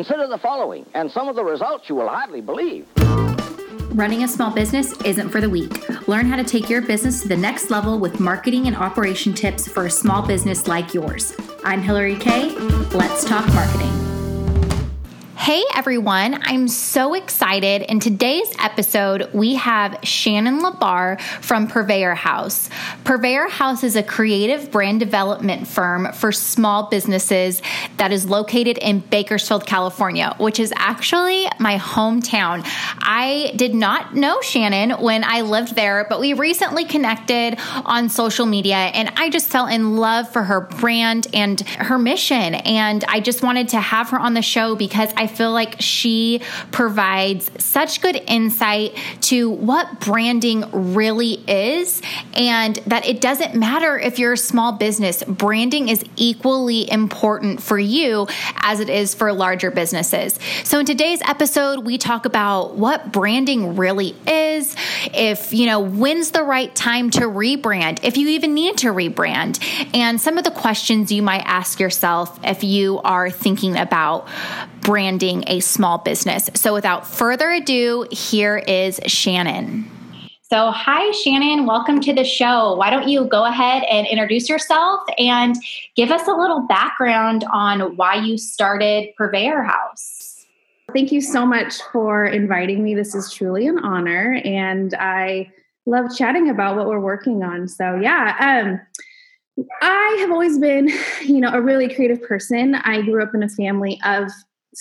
Consider the following and some of the results you will hardly believe. Running a small business isn't for the weak. Learn how to take your business to the next level with marketing and operation tips for a small business like yours. I'm Hillarie Kay. Let's talk marketing. Hey everyone, I'm so excited. In today's episode, we have Shannon LaBare from Purveyor House. Purveyor House is a creative brand development firm for small businesses that is located in Bakersfield, California, which is actually my hometown. I did not know Shannon when I lived there, but we recently connected on social media and I just fell in love for her brand and her mission. And I just wanted to have her on the show because I feel like she provides such good insight to what branding really is and that it doesn't matter if you're a small business, branding is equally important for you as it is for larger businesses. So in today's episode, we talk about what branding really is, if, you know, when's the right time to rebrand, if you even need to rebrand, and some of the questions you might ask yourself if you are thinking about branding a small business. So without further ado, here is Shannon. So, hi, Shannon. Welcome to the show. Why don't you go ahead and introduce yourself and give us a little background on why you started Purveyor House? Thank you so much for inviting me. This is truly an honor, and I love chatting about what we're working on. So, yeah, um, I have always been, you know, a really creative person. I grew up in a family of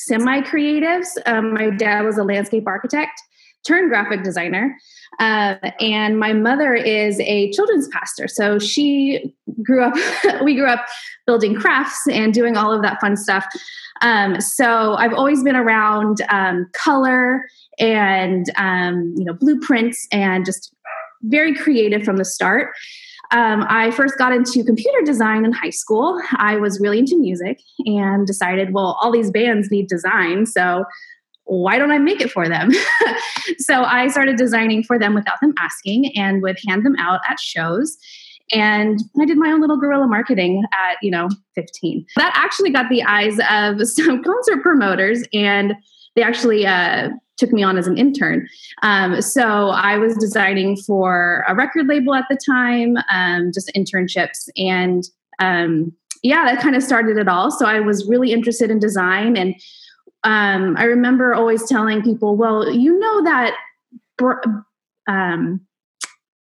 semi creatives. Um, my dad was a landscape architect turned graphic designer. Uh, and my mother is a children's pastor. So she grew up, we grew up building crafts and doing all of that fun stuff. Um, so I've always been around um, color and, um, you know, blueprints and just very creative from the start. Um, I first got into computer design in high school. I was really into music and decided, well, all these bands need design. So why don't I make it for them? so I started designing for them without them asking and would hand them out at shows. And I did my own little guerrilla marketing at, you know, 15. That actually got the eyes of some concert promoters and they actually uh, took me on as an intern. Um, so I was designing for a record label at the time, um, just internships. And um, yeah, that kind of started it all. So I was really interested in design. And um, I remember always telling people, well, you know that um,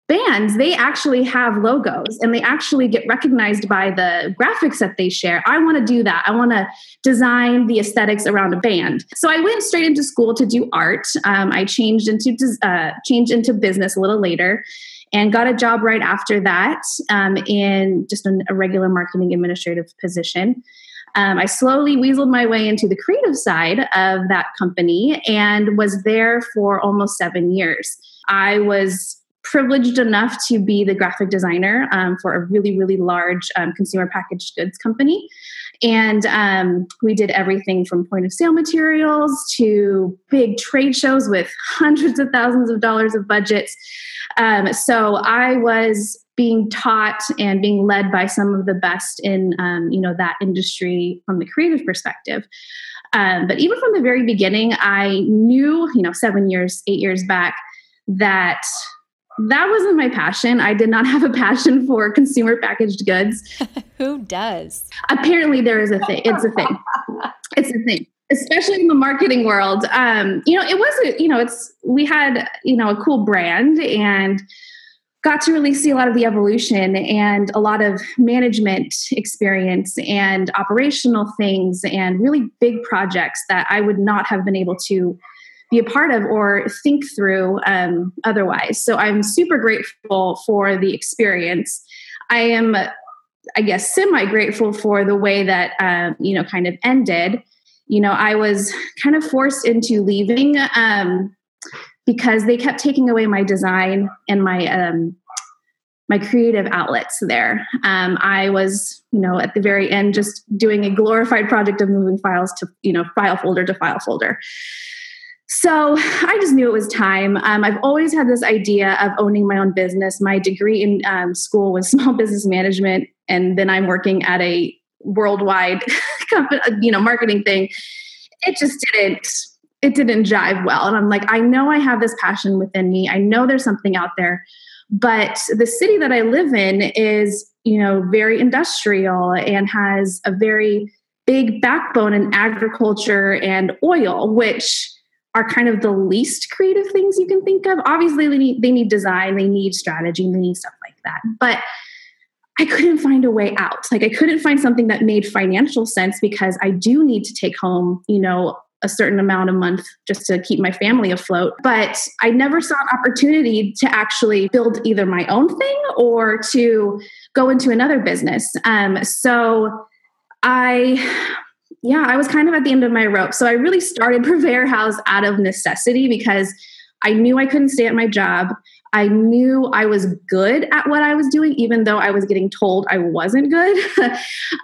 bands they actually have logos and they actually get recognized by the graphics that they share. I want to do that. I want to design the aesthetics around a band. So i went straight into school to do art. Um, i changed into uh, changed into business a little later and got a job right after that um, in just an, a regular marketing administrative position. Um, I slowly weasled my way into the creative side of that company and was there for almost seven years. I was privileged enough to be the graphic designer um, for a really, really large um, consumer packaged goods company. And um, we did everything from point of sale materials to big trade shows with hundreds of thousands of dollars of budgets. Um, so I was being taught and being led by some of the best in um, you know that industry from the creative perspective. Um, but even from the very beginning, I knew you know seven years, eight years back that that wasn't my passion. I did not have a passion for consumer packaged goods. Who does? Apparently, there is a thing. It's a thing. It's a thing, especially in the marketing world. Um, you know, it wasn't, you know, it's we had you know a cool brand and got to really see a lot of the evolution and a lot of management experience and operational things and really big projects that I would not have been able to be a part of or think through um, otherwise. So I'm super grateful for the experience. I am, I guess, semi grateful for the way that, um, you know, kind of ended. You know, I was kind of forced into leaving um, because they kept taking away my design and my um, my creative outlets there. Um, I was, you know, at the very end, just doing a glorified project of moving files to, you know, file folder to file folder. So I just knew it was time. Um, I've always had this idea of owning my own business. My degree in um, school was small business management, and then I'm working at a worldwide company, you know, marketing thing. it just didn't it didn't jive well. And I'm like, I know I have this passion within me. I know there's something out there. But the city that I live in is, you know, very industrial and has a very big backbone in agriculture and oil, which are kind of the least creative things you can think of. Obviously, they need they need design, they need strategy, they need stuff like that. But I couldn't find a way out. Like I couldn't find something that made financial sense because I do need to take home, you know, a certain amount a month just to keep my family afloat. But I never saw an opportunity to actually build either my own thing or to go into another business. Um, so I, yeah, I was kind of at the end of my rope. So I really started Purveyor House out of necessity because I knew I couldn't stay at my job. I knew I was good at what I was doing, even though I was getting told I wasn't good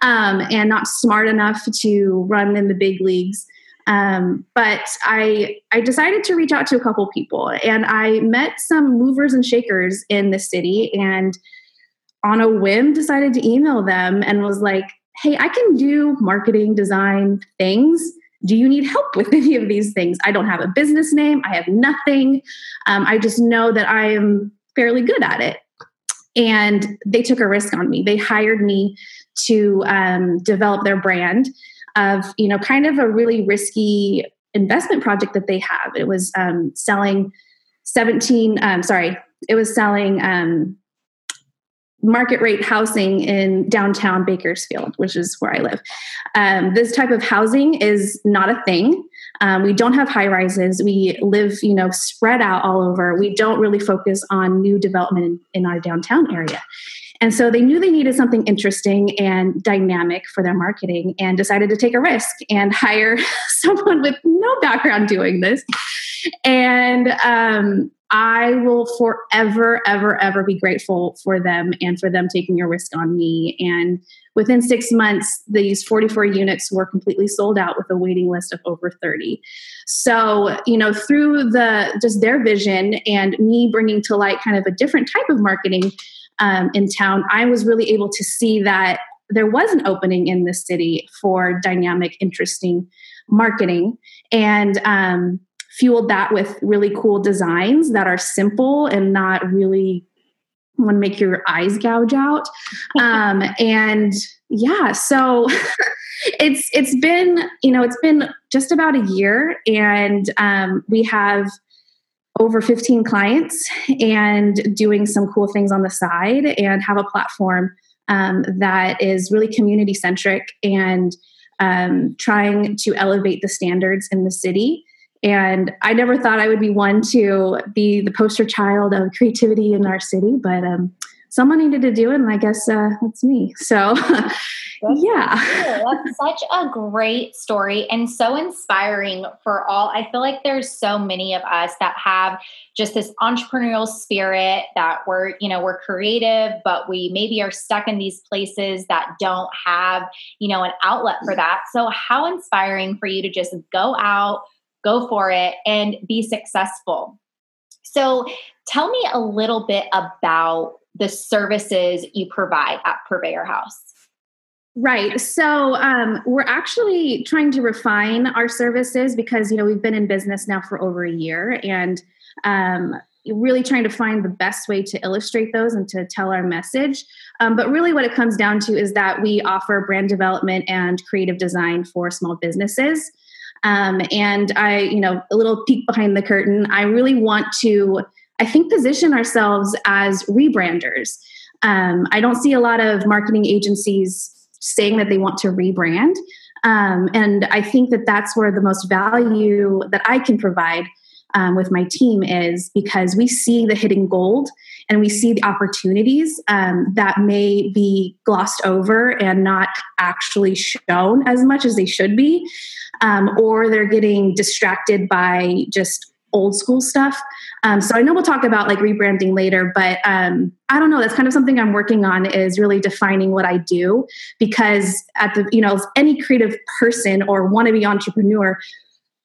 um, and not smart enough to run in the big leagues. Um, but I I decided to reach out to a couple people, and I met some movers and shakers in the city, and on a whim decided to email them and was like, "Hey, I can do marketing design things." Do you need help with any of these things? I don't have a business name. I have nothing. Um, I just know that I am fairly good at it. And they took a risk on me. They hired me to um, develop their brand of you know kind of a really risky investment project that they have. It was um, selling 17. Um, sorry, it was selling um, market rate housing in downtown Bakersfield, which is where I live. Um, this type of housing is not a thing. Um, we don't have high rises. We live, you know, spread out all over. We don't really focus on new development in, in our downtown area. And so they knew they needed something interesting and dynamic for their marketing and decided to take a risk and hire someone with no background doing this. And um, I will forever, ever, ever be grateful for them and for them taking a risk on me. And within six months, these 44 units were completely sold out with a waiting list of over 30. So, you know, through the just their vision and me bringing to light kind of a different type of marketing um, in town, I was really able to see that there was an opening in the city for dynamic, interesting marketing. And um, fueled that with really cool designs that are simple and not really want to make your eyes gouge out. Um, and yeah, so it's it's been you know it's been just about a year, and um, we have over 15 clients and doing some cool things on the side and have a platform um, that is really community centric and um, trying to elevate the standards in the city. And I never thought I would be one to be the poster child of creativity in our city, but um, someone needed to do it, and I guess uh, it's me. So, yeah. That's such a great story and so inspiring for all. I feel like there's so many of us that have just this entrepreneurial spirit that we're, you know, we're creative, but we maybe are stuck in these places that don't have, you know, an outlet for that. So, how inspiring for you to just go out go for it and be successful. So, tell me a little bit about the services you provide at Purveyor House. Right. So um, we're actually trying to refine our services because you know we've been in business now for over a year, and um, really trying to find the best way to illustrate those and to tell our message. Um, but really, what it comes down to is that we offer brand development and creative design for small businesses. Um, and I, you know, a little peek behind the curtain, I really want to, I think, position ourselves as rebranders. Um, I don't see a lot of marketing agencies saying that they want to rebrand. Um, and I think that that's where the most value that I can provide um, with my team is because we see the hidden gold and we see the opportunities um, that may be glossed over and not actually shown as much as they should be, um, or they're getting distracted by just old school stuff. Um, so I know we'll talk about like rebranding later, but um, I don't know. That's kind of something I'm working on is really defining what I do because at the you know any creative person or wannabe entrepreneur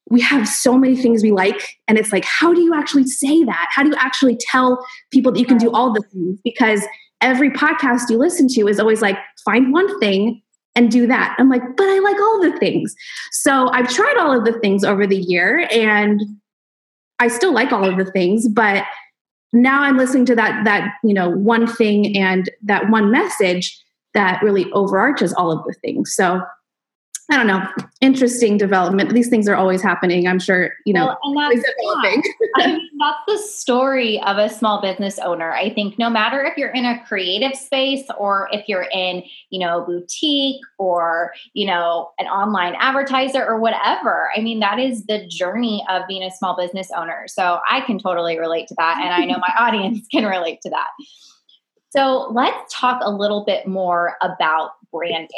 we have so many things we like and it's like how do you actually say that how do you actually tell people that you can do all the things because every podcast you listen to is always like find one thing and do that. I'm like, but I like all the things. So I've tried all of the things over the year and I still like all of the things, but now I'm listening to that that, you know, one thing and that one message that really overarches all of the things. So I don't know, interesting development. These things are always happening. I'm sure, you know, well, and that's. Yeah. I mean, that's the story of a small business owner. I think no matter if you're in a creative space or if you're in, you know, a boutique or, you know, an online advertiser or whatever, I mean, that is the journey of being a small business owner. So I can totally relate to that. And I know my audience can relate to that. So let's talk a little bit more about branding.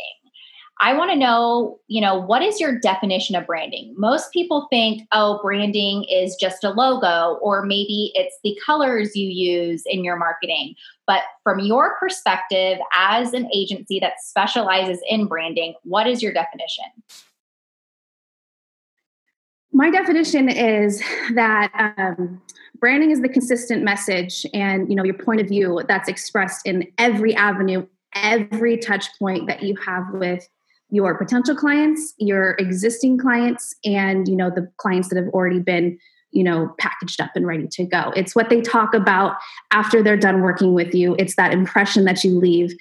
I want to know, you know, what is your definition of branding? Most people think, oh, branding is just a logo, or maybe it's the colors you use in your marketing. But from your perspective, as an agency that specializes in branding, what is your definition? My definition is that um, branding is the consistent message and you know your point of view that's expressed in every avenue every touch point that you have with your potential clients, your existing clients, and you know the clients that have already been you know packaged up and ready to go. It's what they talk about after they're done working with you. It's that impression that you leave.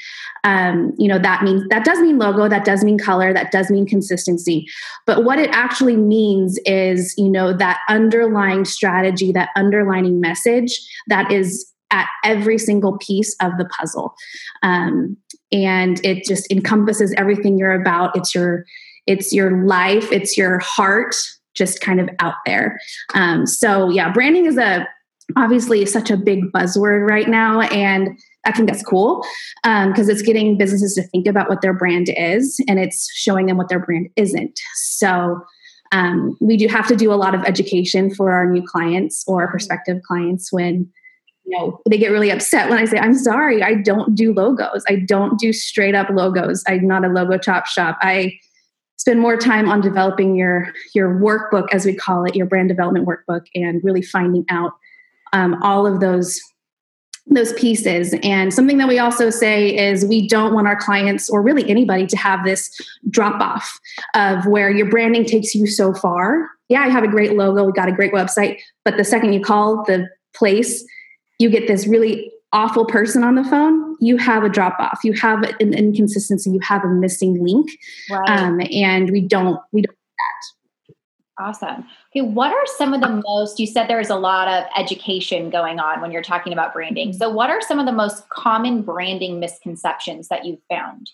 Um, you know that means that does mean logo that does mean color that does mean consistency. But what it actually means is you know that underlying strategy that underlining message that is at every single piece of the puzzle. Um, and it just encompasses everything you're about. It's your it's your life. It's your heart just kind of out there. Um, so yeah branding is a obviously such a big buzzword right now and i think that's cool because um, it's getting businesses to think about what their brand is and it's showing them what their brand isn't. So um, we do have to do a lot of education for our new clients or prospective clients when you know they get really upset when i say i'm sorry i don't do logos. I don't do straight up logos. I'm not a logo chop shop. I spend more time on developing your your workbook as we call it your brand development workbook and really finding out um, all of those those pieces. And something that we also say is we don't want our clients or really anybody to have this drop off of where your branding takes you so far. Yeah i have a great logo we got a great website but the second you call the place you get this really awful person on the phone, you have a drop off, you have an inconsistency, you have a missing link, right. um, and we don't we don't do that. Awesome. Okay, what are some of the most? You said there's a lot of education going on when you're talking about branding. So, what are some of the most common branding misconceptions that you've found?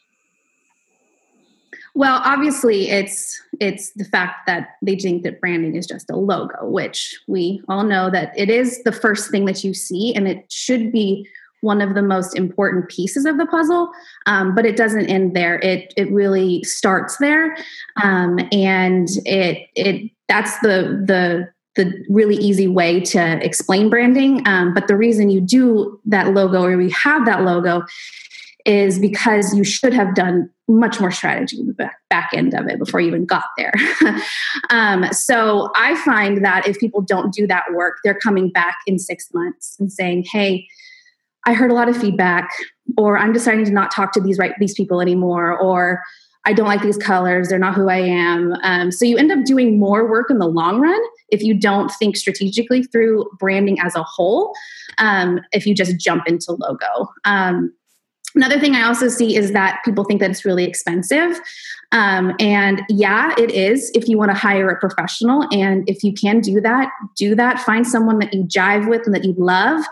Well, obviously, it's it's the fact that they think that branding is just a logo, which we all know that it is the first thing that you see, and it should be one of the most important pieces of the puzzle. Um, but it doesn't end there. It it really starts there, um, and it it that's the the the really easy way to explain branding. Um, but the reason you do that logo or we have that logo is because you should have done much more strategy in the back, end of it before you even got there. um, so I find that if people don't do that work, they're coming back in six months and saying, "Hey, I heard a lot of feedback," or "I'm deciding to not talk to these right these people anymore," or I don't like these colors. They're not who I am. Um, so you end up doing more work in the long run if you don't think strategically through branding as a whole. Um, if you just jump into logo. Um, Another thing I also see is that people think that it's really expensive. Um, and yeah, it is if you want to hire a professional. And if you can do that, do that. Find someone that you jive with and that you love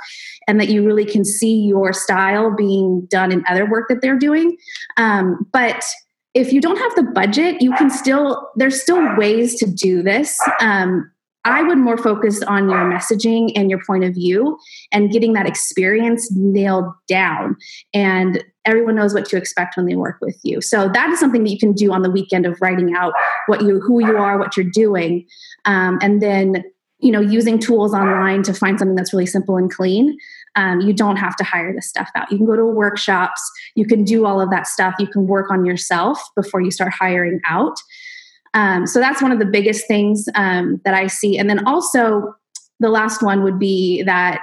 and that you really can see your style being done in other work that they're doing. Um, but if you don't have the budget, you can still, there's still ways to do this. Um, I would more focus on your messaging and your point of view and getting that experience nailed down. And everyone knows what to expect when they work with you. So that is something that you can do on the weekend of writing out what you who you are, what you're doing, um, and then you know using tools online to find something that's really simple and clean. Um, you don't have to hire this stuff out. You can go to workshops. You can do all of that stuff. You can work on yourself before you start hiring out. Um, so that's one of the biggest things um, that I see. And then also, the last one would be that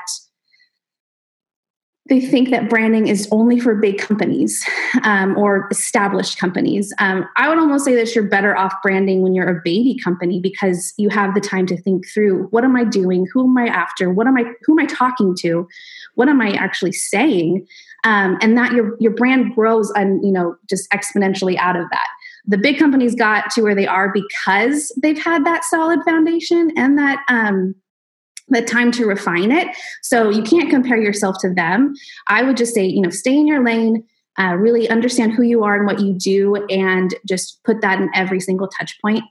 they think that branding is only for big companies um, or established companies. Um, I would almost say that you're better off branding when you're a baby company because you have the time to think through what am I doing, who am I after, what am I, who am I talking to, what am I actually saying, um, and that your your brand grows and you know just exponentially out of that. The big companies got to where they are because they've had that solid foundation and that um, the time to refine it. So you can't compare yourself to them. I would just say, you know, stay in your lane, uh, really understand who you are and what you do, and just put that in every single touch point,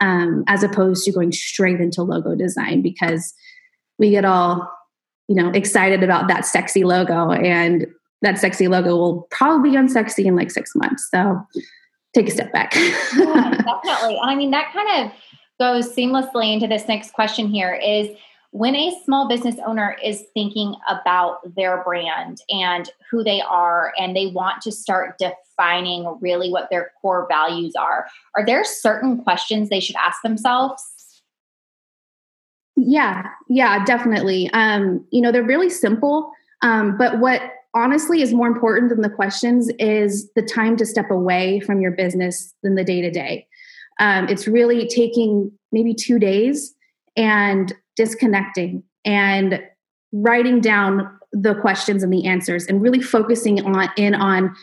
um, as opposed to going straight into logo design because we get all, you know, excited about that sexy logo, and that sexy logo will probably be unsexy in like six months. So take a step back. yeah, definitely. I mean, that kind of goes seamlessly into this next question here is when a small business owner is thinking about their brand and who they are and they want to start defining really what their core values are are there certain questions they should ask themselves yeah yeah definitely um you know they're really simple um but what honestly is more important than the questions is the time to step away from your business than the day to day it's really taking maybe two days and disconnecting and writing down the questions and the answers and really focusing on in on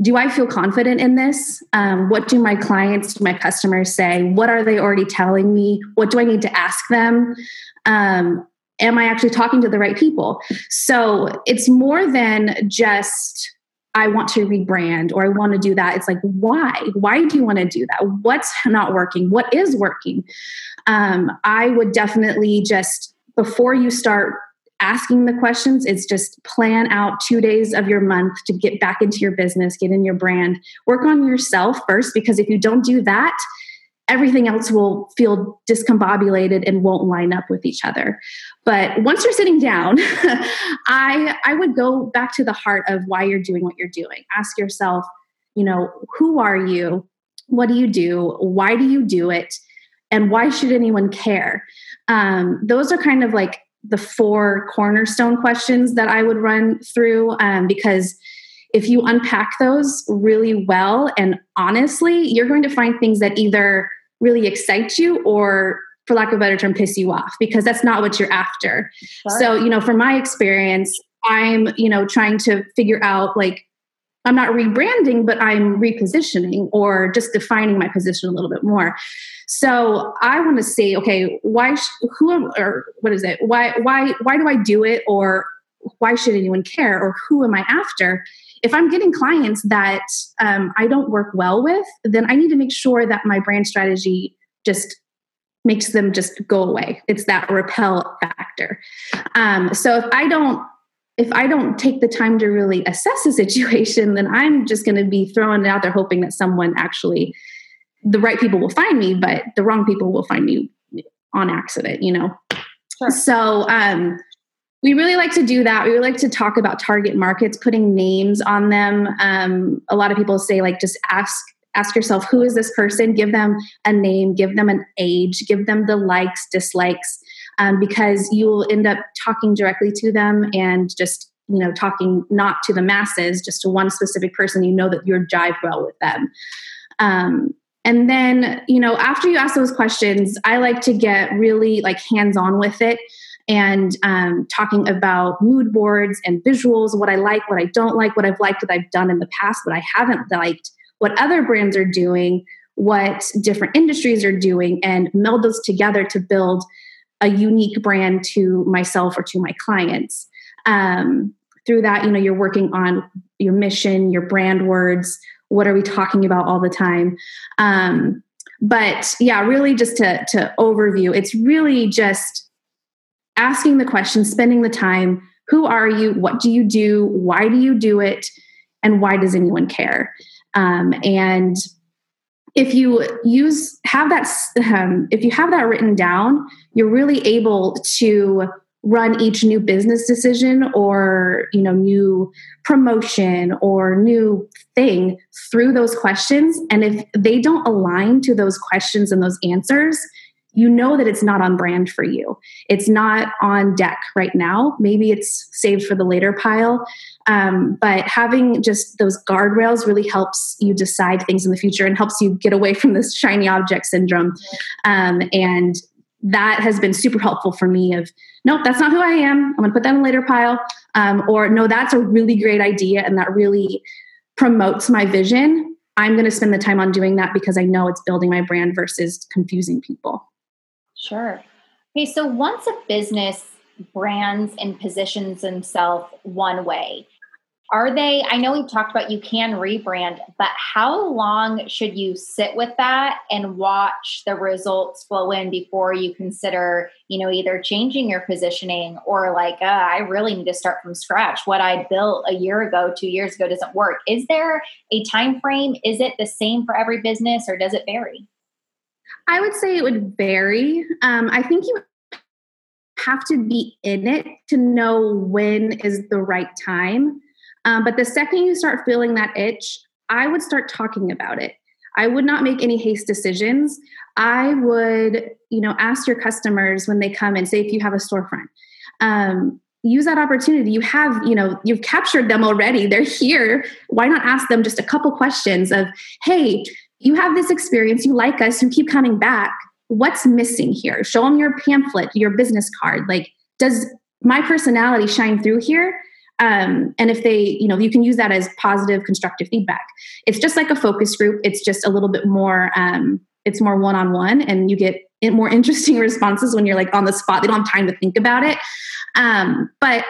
do i feel confident in this? Um, what do my clients my customers say? What are they already telling me? What do i need to ask them? Um, am i actually talking to the right people so it's more than just I want to rebrand or I want to do that. It's like, why? Why do you want to do that? What's not working? What is working? Um, I would definitely just, before you start asking the questions, it's just plan out two days of your month to get back into your business, get in your brand, work on yourself first, because if you don't do that, everything else will feel discombobulated and won't line up with each other. But once you're sitting down, I I would go back to the heart of why you're doing what you're doing. Ask yourself, you know, who are you? What do you do? Why do you do it? And why should anyone care? Um, those are kind of like the four cornerstone questions that I would run through um, because if you unpack those really well and honestly, you're going to find things that either really excite you or for lack of a better term piss you off because that's not what you're after. Sure. so you know from my experience i'm you know trying to figure out like i'm not rebranding but i'm repositioning or just defining my position a little bit more. So i want to say okay why who or what is it? Why why why do i do it or why should anyone care or who am i after if I'm getting clients that um, I don't work well with, then I need to make sure that my brand strategy just makes them just go away. It's that repel factor. Um, so if I don't if I don't take the time to really assess the situation, then I'm just going to be throwing it out there, hoping that someone actually, the right people will find me, but the wrong people will find me on accident. You know. Sure. So um, we really like to do that. We like to talk about target markets, putting names on them. Um, a lot of people say, like, just ask ask yourself who is this person give them a name give them an age give them the likes dislikes um, because you will end up talking directly to them and just you know talking not to the masses just to one specific person you know that you're jive well with them um, and then you know after you ask those questions i like to get really like hands on with it and um, talking about mood boards and visuals, what I like, what I don't like, what I've liked that I've done in the past, what I haven't liked, what other brands are doing, what different industries are doing, and meld those together to build a unique brand to myself or to my clients. Um, through that, you know, you're working on your mission, your brand words. What are we talking about all the time? Um, but yeah, really, just to to overview, it's really just asking the question, spending the time who are you? What do you do? Why do you do it? And why does anyone care? Um, and if you use have that um, if you have that written down you're really able to run each new business decision or you know new promotion or new thing through those questions and if they don't align to those questions and those answers you know that it's not on brand for you. It's not on deck right now. Maybe it's saved for the later pile. Um, but having just those guardrails really helps you decide things in the future and helps you get away from this shiny object syndrome. Um, and that has been super helpful for me of nope that's not who i am i'm going to put that in a later pile um, or no that's a really great idea and that really promotes my vision i'm going to spend the time on doing that because i know it's building my brand versus confusing people Sure. Okay, so once a business brands and positions themselves one way, are they i know we've talked about you can rebrand but how long should you sit with that and watch the results flow in before you consider you know either changing your positioning or like uh, i really need to start from scratch. What i built a year ago two years ago doesn't work. Is there a time frame is it the same for every business or does it vary I would say it would vary. Um, I think you have to be in it to know when is the right time. Um, but the second you start feeling that itch, I would start talking about it. I would not make any haste decisions. I would, you know, ask your customers when they come and say if you have a storefront, um, use that opportunity. You have, you know, you've captured them already. They're here. Why not ask them just a couple questions of, hey, you have this experience, you like us, you keep coming back. What's missing here? Show them your pamphlet, your business card. Like, does my personality shine through here? Um, and if they, you know, you can use that as positive, constructive feedback. It's just like a focus group. It's just a little bit more, um, it's more one on one, and you get more interesting responses when you're like on the spot. They don't have time to think about it. Um, but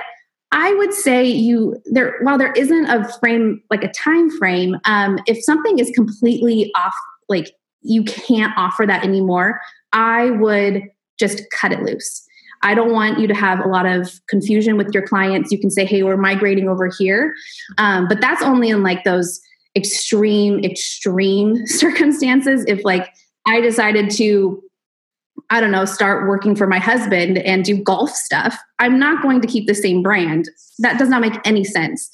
I would say you there while there isn't a frame like a time frame, um, if something is completely off, like you can't offer that anymore, I would just cut it loose. I don't want you to have a lot of confusion with your clients. You can say, "Hey, we're migrating over here," um, but that's only in like those extreme, extreme circumstances. If like I decided to I don't know, start working for my husband and do golf stuff, I'm not going to keep the same brand. That does not make any sense.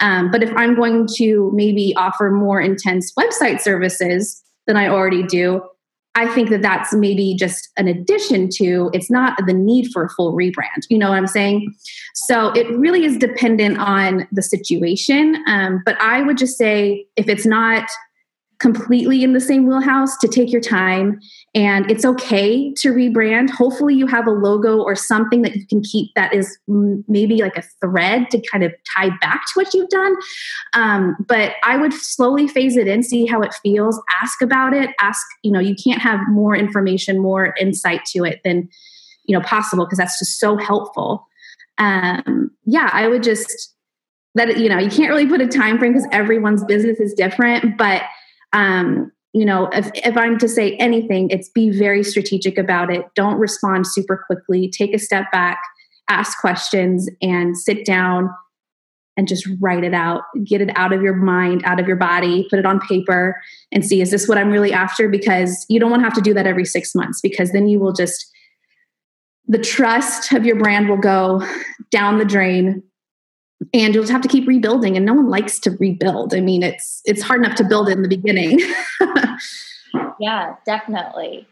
Um, but if I'm going to maybe offer more intense website services than I already do, I think that that's maybe just an addition to it's not the need for a full rebrand. You know what I'm saying? So it really is dependent on the situation. Um, but I would just say if it's not completely in the same wheelhouse to take your time and it's okay to rebrand. Hopefully you have a logo or something that you can keep that is maybe like a thread to kind of tie back to what you've done. Um, but i would slowly phase it in see how it feels ask about it ask you know you can't have more information more insight to it than you know possible because that's just so helpful. Um, yeah i would just that you know you can't really put a time frame because everyone's business is different but um, you know, if, if I'm to say anything, it's be very strategic about it. Don't respond super quickly. Take a step back, ask questions, and sit down and just write it out. Get it out of your mind, out of your body, put it on paper, and see is this what I'm really after? Because you don't want to have to do that every six months because then you will just, the trust of your brand will go down the drain and you'll just have to keep rebuilding and no one likes to rebuild. I mean it's it's hard enough to build in the beginning. Yeah definitely.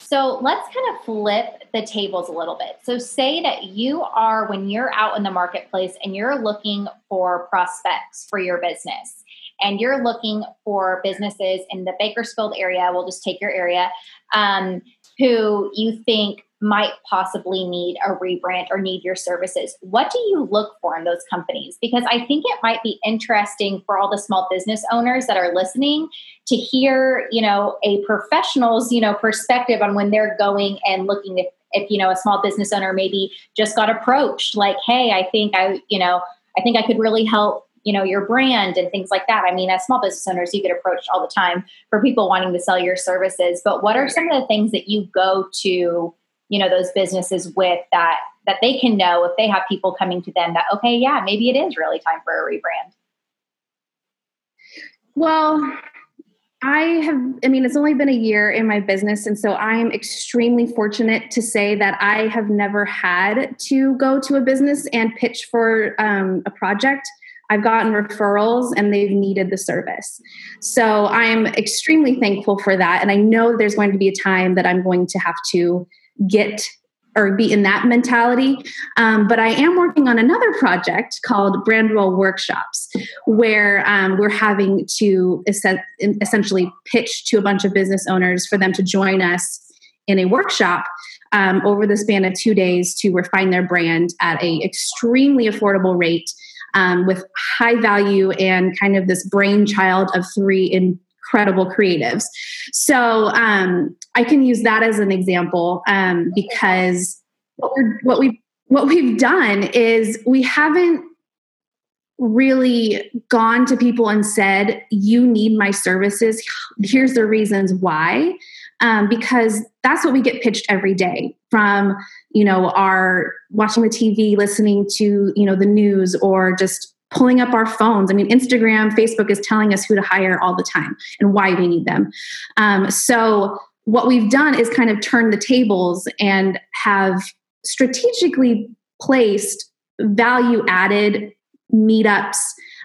So let's kind of flip the tables a little bit. So say that you are when you're out in the marketplace and you're looking for prospects for your business and you're looking for businesses in the bakersfield area we'll just take your area um, who you think might possibly need a rebrand or need your services. What do you look for in those companies? Because I think it might be interesting for all the small business owners that are listening to hear, you know, a professional's, you know, perspective on when they're going and looking if if you know a small business owner maybe just got approached like, "Hey, I think I, you know, I think I could really help you know your brand and things like that i mean as small business owners you get approached all the time for people wanting to sell your services but what are some of the things that you go to you know those businesses with that that they can know if they have people coming to them that okay yeah maybe it is really time for a rebrand well i have i mean it's only been a year in my business and so i am extremely fortunate to say that i have never had to go to a business and pitch for um, a project I've gotten referrals and they've needed the service. So I'm extremely thankful for that. And I know there's going to be a time that I'm going to have to get or be in that mentality. Um, but I am working on another project called Brandwell Workshops, where um, we're having to es- essentially pitch to a bunch of business owners for them to join us in a workshop um, over the span of two days to refine their brand at a extremely affordable rate um, with high value and kind of this brainchild of three incredible creatives. So um, I can use that as an example um, because what, we're, what we what we've done is we haven't really gone to people and said, You need my services. Here's the reasons why um, because that's what we get pitched every day from you know our watching the tv listening to you know the news or just pulling up our phones. I mean instagram facebook is telling us who to hire all the time and why we need them. Um, so what we've done is kind of turn the tables and have strategically placed value added meetups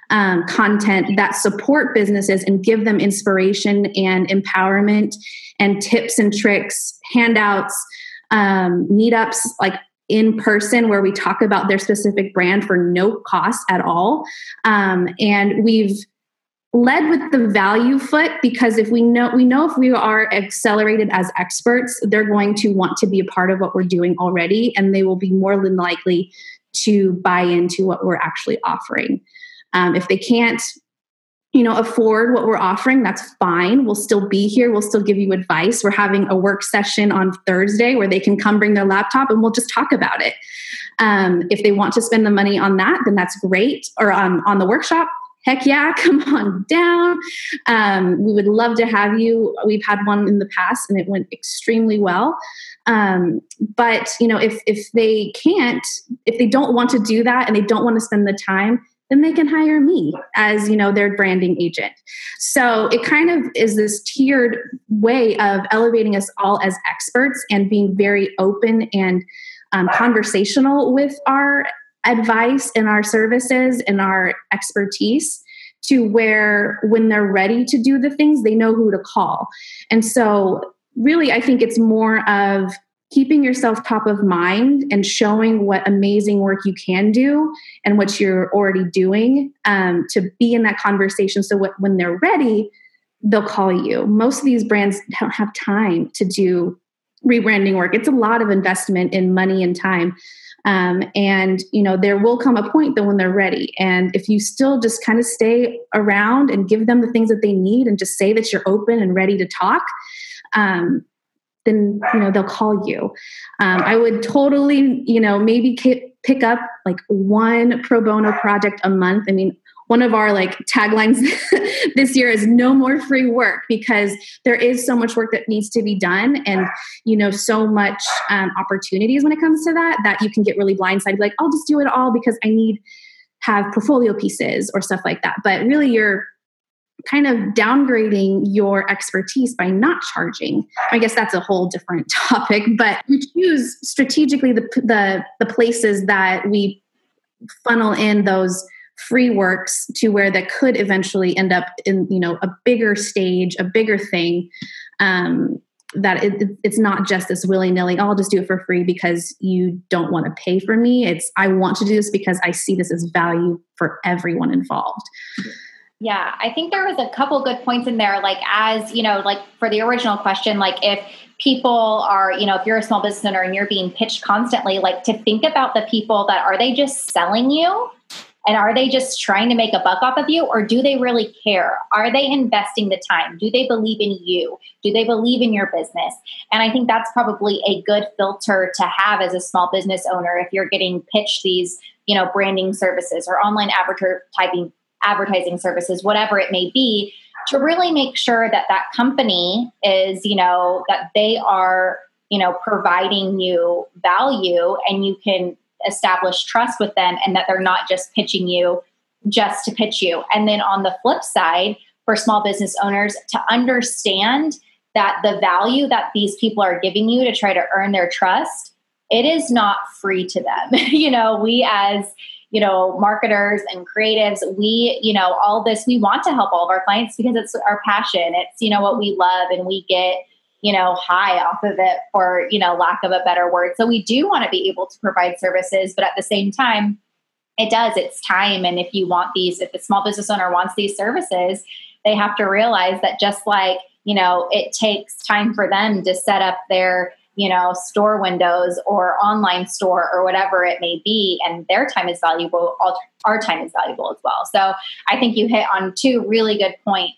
um, content that support businesses and give them inspiration and empowerment and tips and tricks, handouts, um, meetups like in person where we talk about their specific brand for no cost at all. Um, and we've led with the value foot because if we know we know if we are accelerated as experts they're going to want to be a part of what we're doing already and they will be more than likely to buy into what we're actually offering um, if they can't you know afford what we're offering that's fine. We'll still be here. We'll still give you advice. We're having a work session on thursday where they can come bring their laptop and we'll just talk about it. Um, if they want to spend the money on that then that's great. Or um, on the workshop heck yeah come on down. Um, we would love to have you. We've had one in the past and it went extremely well. Um, but you know if if they can't if they don't want to do that and they don't want to spend the time then they can hire me as you know their branding agent. So it kind of is this tiered way of elevating us all as experts and being very open and um, conversational with our advice and our services and our expertise to where when they're ready to do the things they know who to call. And so really i think it's more of keeping yourself top of mind and showing what amazing work you can do and what you're already doing um, to be in that conversation. So what, when they're ready they'll call you. Most of these brands don't have time to do rebranding work. It's a lot of investment in money and time. Um, and you know there will come a point that when they're ready. And if you still just kind of stay around and give them the things that they need and just say that you're open and ready to talk um, then you know they'll call you. Um, i would totally you know maybe pick up like one pro bono project a month. I mean one of our like taglines this year is no more free work because there is so much work that needs to be done and you know so much um, opportunities when it comes to that that you can get really blindsided like i'll just do it all because i need have portfolio pieces or stuff like that. But really you're kind of downgrading your expertise by not charging. I guess that's a whole different topic, but we choose strategically the, the, the places that we funnel in those free works to where that could eventually end up in you know a bigger stage a bigger thing um, that it, it's not just this willy-nilly oh, i'll just do it for free because you don't want to pay for me. It's i want to do this because i see this as value for everyone involved. Yeah, I think there was a couple good points in there. Like, as you know, like for the original question, like if people are, you know, if you're a small business owner and you're being pitched constantly, like to think about the people that are they just selling you and are they just trying to make a buck off of you or do they really care? Are they investing the time? Do they believe in you? Do they believe in your business? And I think that's probably a good filter to have as a small business owner if you're getting pitched these, you know, branding services or online advertising advertising services, whatever it may be, to really make sure that that company is, you know, that they are, you know, providing you value and you can establish trust with them and that they're not just pitching you just to pitch you. And then on the flip side, for small business owners to understand that the value that these people are giving you to try to earn their trust, it is not free to them. you know, we as you know, marketers and creatives, we, you know, all this, we want to help all of our clients because it's our passion. It's, you know, what we love and we get, you know, high off of it for, you know, lack of a better word. So we do want to be able to provide services, but at the same time, it does, it's time. And if you want these, if a small business owner wants these services, they have to realize that just like, you know, it takes time for them to set up their, you know, store windows or online store or whatever it may be. And their time is valuable. Our time is valuable as well. So I think you hit on two really good points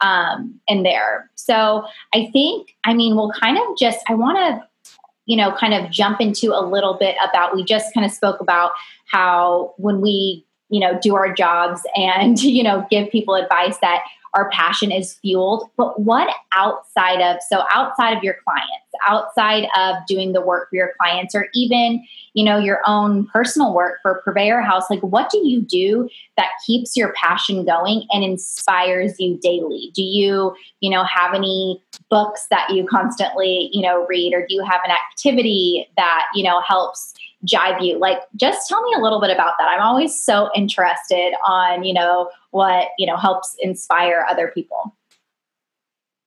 um, in there. So I think, I mean, we'll kind of just, I want to, you know, kind of jump into a little bit about, we just kind of spoke about how when we, you know, do our jobs and, you know, give people advice that our passion is fueled. But what outside of, so outside of your clients, outside of doing the work for your clients, or even, you know, your own personal work for Purveyor House, like what do you do that keeps your passion going and inspires you daily? Do you, you know, have any books that you constantly, you know, read, or do you have an activity that, you know, helps jive you. Like just tell me a little bit about that. I'm always so interested on you know what you know helps inspire other people.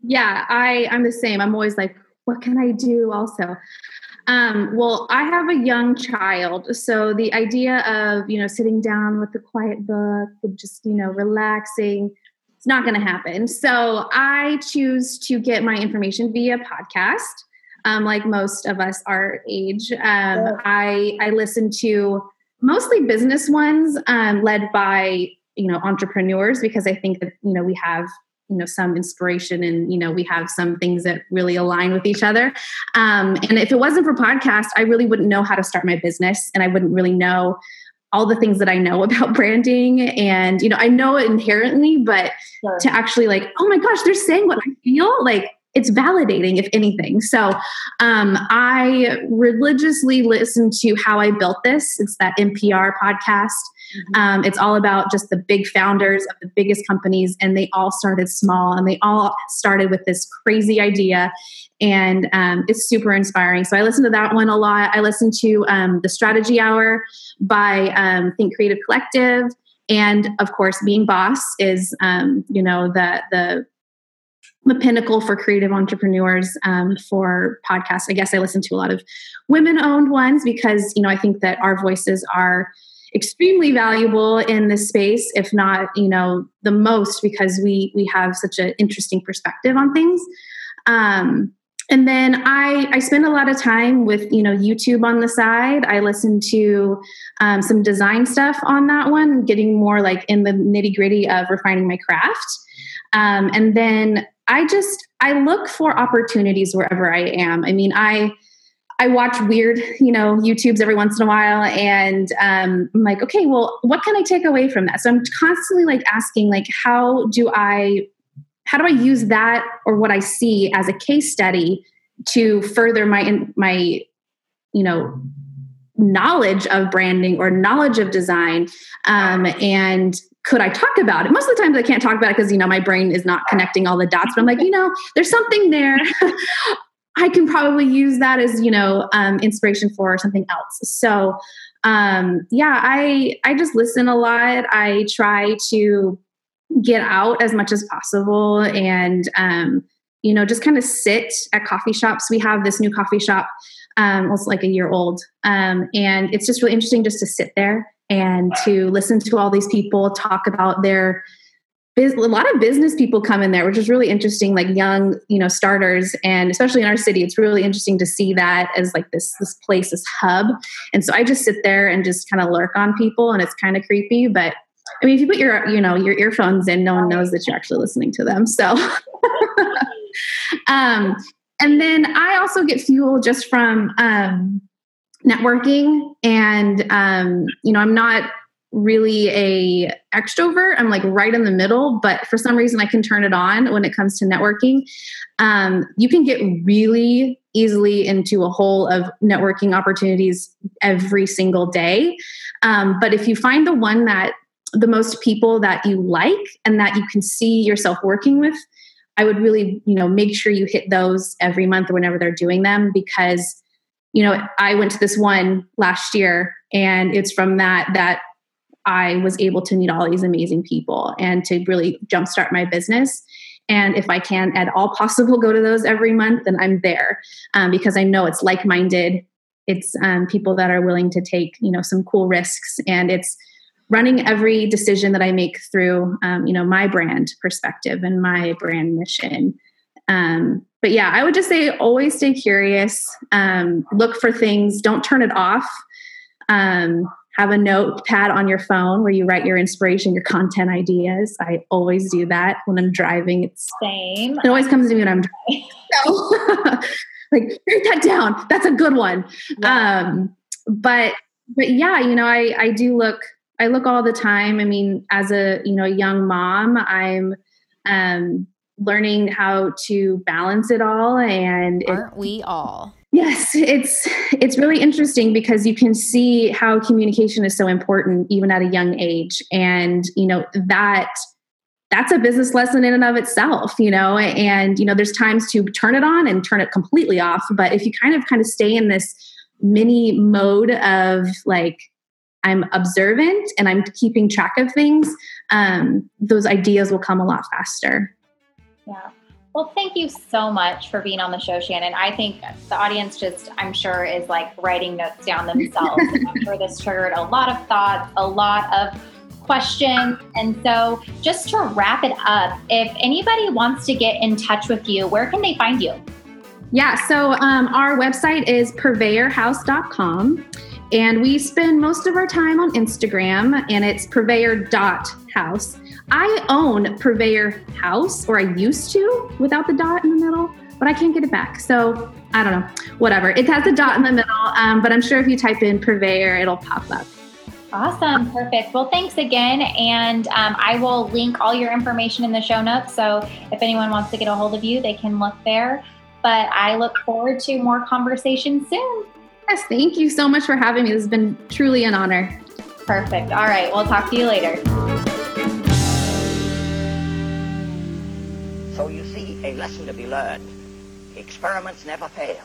Yeah i i'm the same. I'm always like what can i do also? Um, well i have a young child so the idea of you know sitting down with a quiet book and just you know relaxing it's not going to happen. So i choose to get my information via podcast um, like most of us our age. Um, yeah. I I listen to mostly business ones um, led by you know entrepreneurs because I think that you know we have you know some inspiration and you know we have some things that really align with each other um, and if it wasn't for podcast i really wouldn't know how to start my business and i wouldn't really know all the things that i know about branding and you know i know it inherently but sure. to actually like oh my gosh they're saying what i feel like it's validating if anything. So um, i religiously listen to how i built this. It's that npr podcast. Mm-hmm. um, it's all about just the big founders of the biggest companies and they all started small and they all started with this crazy idea and um, it's super inspiring. So i listen to that one a lot. I listen to um, the strategy hour by um, think creative collective and of course being boss is um, you know the the the pinnacle for creative entrepreneurs um, for podcasts. I guess I listen to a lot of women owned ones because, you know, I think that our voices are extremely valuable in this space, if not, you know, the most because we we have such an interesting perspective on things. Um, and then I, I spend a lot of time with you know YouTube on the side. I listen to um, some design stuff on that one, getting more like in the nitty gritty of refining my craft. Um, and then I just I look for opportunities wherever I am. I mean, I I watch weird, you know, YouTubes every once in a while, and um, I'm like, okay, well, what can I take away from that? So I'm constantly like asking, like, how do I, how do I use that or what I see as a case study to further my my, you know, knowledge of branding or knowledge of design, um, and could I talk about it? Most of the times I can't talk about it because, you know, my brain is not connecting all the dots, but I'm like, you know, there's something there. I can probably use that as, you know, um, inspiration for something else. So, um, yeah, I, I just listen a lot. I try to get out as much as possible and, um, you know, just kind of sit at coffee shops. We have this new coffee shop, um, it's like a year old. Um, and it's just really interesting just to sit there and to listen to all these people talk about their a lot of business people come in there which is really interesting like young you know starters. And especially in our city it's really interesting to see that as like this this place this hub. And so i just sit there and just kind of lurk on people and it's kind of creepy. But i mean if you put your you know your earphones in no one knows that you're actually listening to them. So um and then i also get fuel just from um networking and um, you know i'm not really a extrovert. I'm like right in the middle but for some reason i can turn it on when it comes to networking. Um, you can get really easily into a hole of networking opportunities every single day. Um, but if you find the one that the most people that you like and that you can see yourself working with i would really you know make sure you hit those every month or whenever they're doing them because you know, I went to this one last year and it's from that that I was able to meet all these amazing people and to really jumpstart my business. And if I can, at all possible, go to those every month, then I'm there um, because I know it's like minded. It's um, people that are willing to take, you know, some cool risks, and it's running every decision that I make through, um, you know, my brand perspective and my brand mission. Um, but yeah, I would just say always stay curious. Um, look for things. Don't turn it off. Um, have a notepad on your phone where you write your inspiration, your content ideas. I always do that when I'm driving. It's same. It always comes to me when I'm driving. So, like write that down. That's a good one. Yeah. Um, but but yeah, you know, I I do look I look all the time. I mean, as a you know young mom, I'm um, learning how to balance it all, and aren't it, we all? Yes, it's it's really interesting because you can see how communication is so important even at a young age and you know that that's a business lesson in and of itself, you know, and you know there's times to turn it on and turn it completely off, but if you kind of kind of stay in this mini mode of like I'm observant and I'm keeping track of things, um, those ideas will come a lot faster. Yeah. Well, thank you so much for being on the show, Shannon. I think the audience just, I'm sure, is like writing notes down themselves. I'm sure this triggered a lot of thoughts, a lot of questions. And so, just to wrap it up, if anybody wants to get in touch with you, where can they find you? Yeah, so um, our website is purveyorhouse.com. And we spend most of our time on Instagram, and it's purveyor.house. I own Purveyor House, or I used to without the dot in the middle, but I can't get it back. So I don't know, whatever. It has a dot in the middle, um, but I'm sure if you type in Purveyor, it'll pop up. Awesome. Perfect. Well, thanks again. And um, I will link all your information in the show notes. So if anyone wants to get a hold of you, they can look there. But I look forward to more conversations soon. Yes. Thank you so much for having me. This has been truly an honor. Perfect. All right. We'll talk to you later. So you see, a lesson to be learned. Experiments never fail.